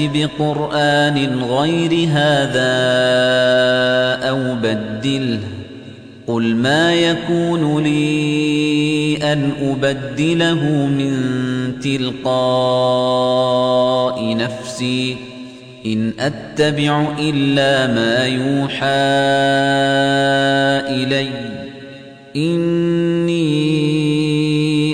نأت بقرآن غير هذا أو بدله. قل ما يكون لي أن أبدله من تلقاء نفسي. إن أتبع إلا ما يوحى إلي. إني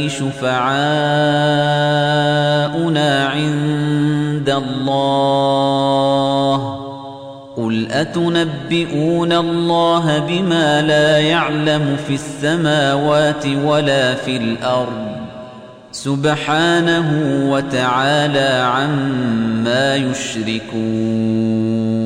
شفعاؤنا عند الله. قل أتنبئون الله بما لا يعلم في السماوات ولا في الأرض؟ سبحانه وتعالى عما يشركون.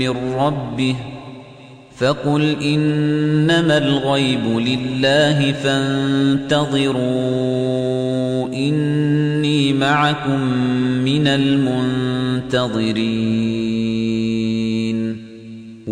من ربه فقل إنما الغيب لله فانتظروا إني معكم من المنتظرين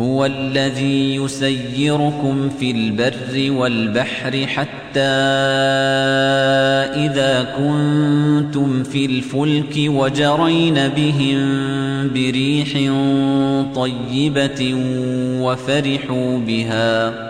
هو الذي يسيركم في البر والبحر حتى إذا كنتم في الفلك وجرين بهم بريح طيبة وفرحوا بها.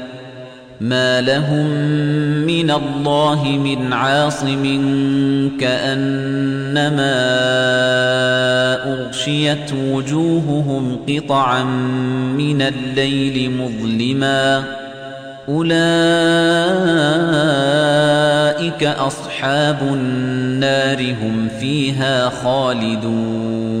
ما لهم من الله من عاصم كأنما أغشيت وجوههم قطعا من الليل مظلما أولئك أصحاب النار هم فيها خالدون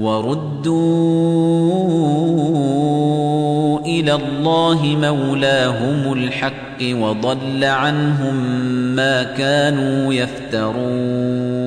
وردوا إلى الله مولاهم الحق وضل عنهم ما كانوا يفترون.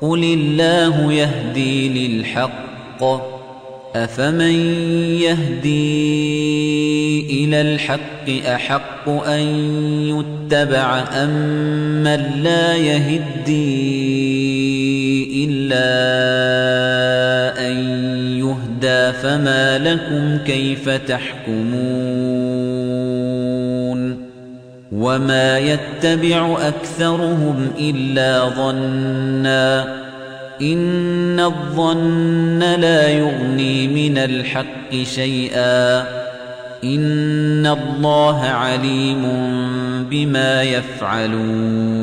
قل الله يهدي للحق. أفمن يهدي إلى الحق أحق أن يتبع أم من لا يهدي إلا أن يهدى فما لكم كيف تحكمون وما يتبع أكثرهم إلا ظنّا إن الظن لا يغني من الحق شيئا إن الله عليم بما يفعلون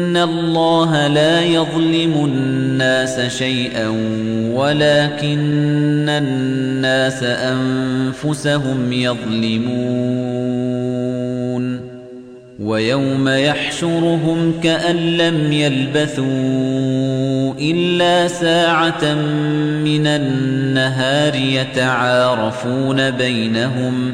الله لا يظلم الناس شيئا ولكن الناس أنفسهم يظلمون ويوم يحشرهم كأن لم يلبثوا إلا ساعة من النهار يتعارفون بينهم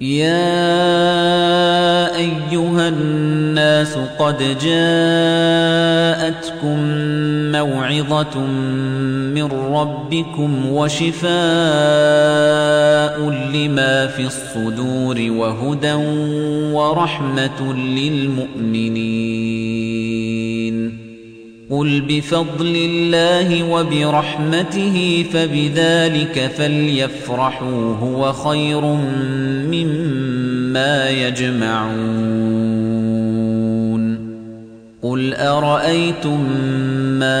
يَا أَيُّهَا النَّاسُ قَدْ جَاءَتْكُم مَّوْعِظَةٌ مِّن رَّبِّكُمْ وَشِفَاءٌ لِّمَا فِي الصُّدُورِ وَهُدًى وَرَحْمَةٌ لِّلْمُؤْمِنِينَ. قُلْ بِفَضْلِ اللَّهِ وَبِرَحْمَتِهِ فَبِذَلِكَ فَلْيَفْرَحُوا هُوَ خَيْرٌ مِّمَّا يَجْمَعُونَ. قُلْ أَرَأَيْتُم مَّا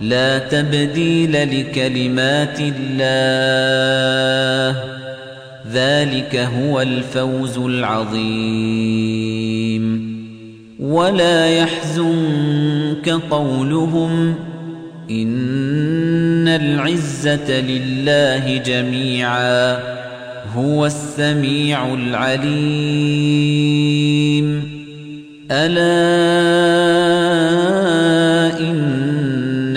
لَا تَبْدِيلَ لِكَلِمَاتِ اللَّهِ. ذَلِكَ هُوَ الْفَوْزُ الْعَظِيمُ. وَلَا يَحْزُنكَ قَوْلُهُمْ إِنَّ الْعِزَّةَ لِلَّهِ جَمِيعًا هُوَ السَّمِيعُ الْعَلِيمُ. ألا إن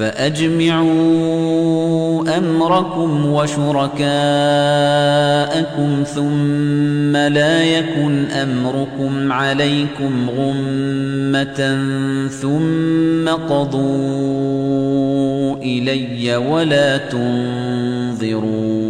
فأجمعوا أمركم وشركاءكم ثم لا يكن أمركم عليكم غمة ثم قضوا إلي ولا تنظرون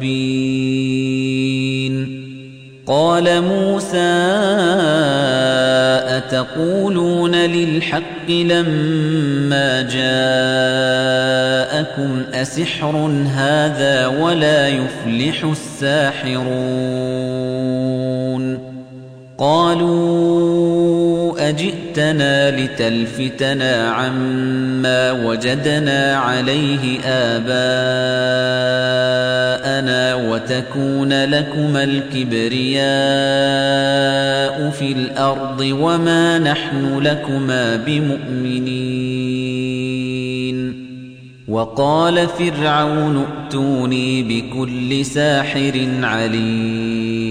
مبين قال موسى أتقولون للحق لما جاءكم أسحر هذا ولا يفلح الساحرون؟ قالوا أجئتنا لتلفتنا عما وجدنا عليه آباءنا وتكون لكما الكبرياء في الأرض وما نحن لكما بمؤمنين. وقال فرعون ائتوني بكل ساحر عليم.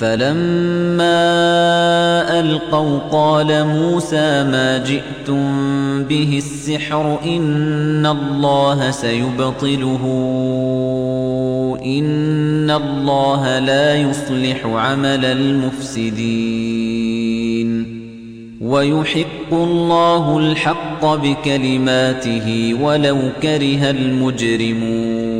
فَلَمَّا أَلْقَوْا قَالَ مُوسَىٰ مَا جِئْتُم بِهِ السِّحْرُ إِنَّ اللَّهَ سَيُبْطِلُهُ إِنَّ اللَّهَ لَا يُصْلِحُ عَمَلَ الْمُفْسِدِينَ. وَيُحِقُّ اللَّهُ الْحَقَّ بِكَلِمَاتِهِ وَلَوْ كَرِهَ الْمُجْرِمُونَ.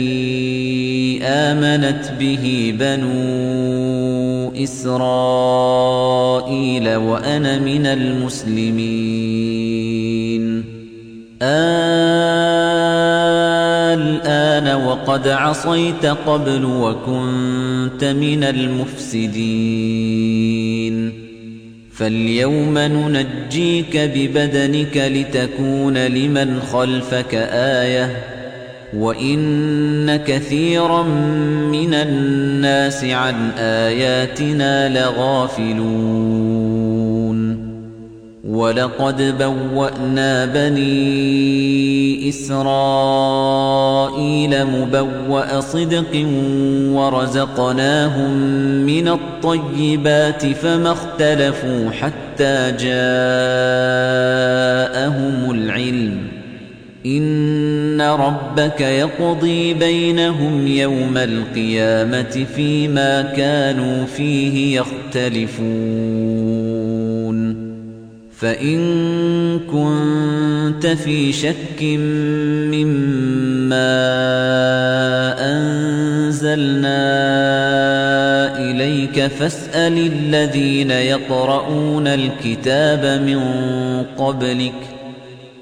آمنت به بنو إسرائيل وأنا من المسلمين. الآن وقد عصيت قبل وكنت من المفسدين. فَالْيَوْمَ نُنَجِّيكَ بِبَدَنِكَ لِتَكُونَ لِمَنْ خَلْفَكَ آيَةً ۚ. وَإِنَّ كَثِيرًا مِّنَ النَّاسِ عَنْ آيَاتِنَا لَغَافِلُونَ وَلَقَدْ بَوَّأْنَا بَنِي إِسْرَائِيلَ مُبَوَّأَ صِدْقٍ وَرَزَقْنَاهُم مِّنَ الطَّيِّبَاتِ فَمَا اخْتَلَفُوا حَتَّىٰ جَاءَهُمُ الْعِلْمُ ۚ إِنَّ رَبَّكَ يَقْضِي بَيْنَهُمْ يَوْمَ الْقِيَامَةِ فِيمَا كَانُوا فِيهِ يَخْتَلِفُونَ فَإِن كُنتَ فِي شَكٍّ مِّمَّا أَنزَلْنَا إِلَيْكَ فَاسْأَلِ الَّذِينَ يَقْرَؤُونَ الْكِتَابَ مِن قَبْلِكَ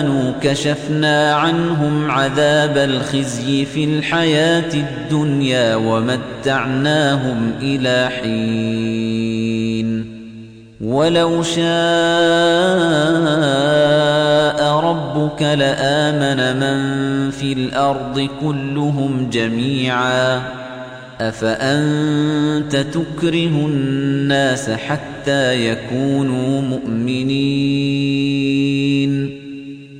آمنوا كشفنا عنهم عذاب الخزي في الحياة الدنيا ومتعناهم إلى حين. ولو شاء ربك لآمن من في الأرض كلهم جميعاً. أفأنت تكره الناس حتى يكونوا مؤمنين؟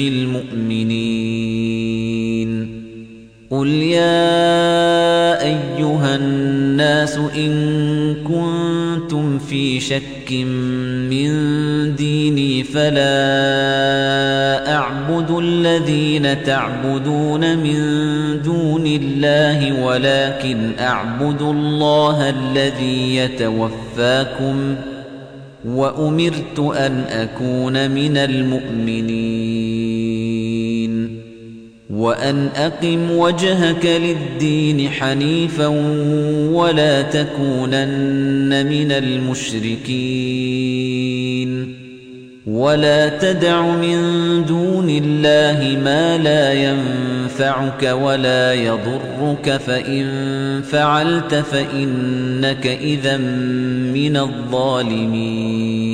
المؤمنين. قل يا أيها الناس إن كنتم في شك من ديني فلا أعبد الذين تعبدون من دون الله ولكن أعبد الله الذي يتوفاكم وأمرت أن أكون من المؤمنين. وأن أقم وجهك للدين حنيفا ولا تكونن من المشركين. ولا تدع من دون الله ما لا ينفعك ولا يضرك فإن فعلت فإنك إذا من الظالمين.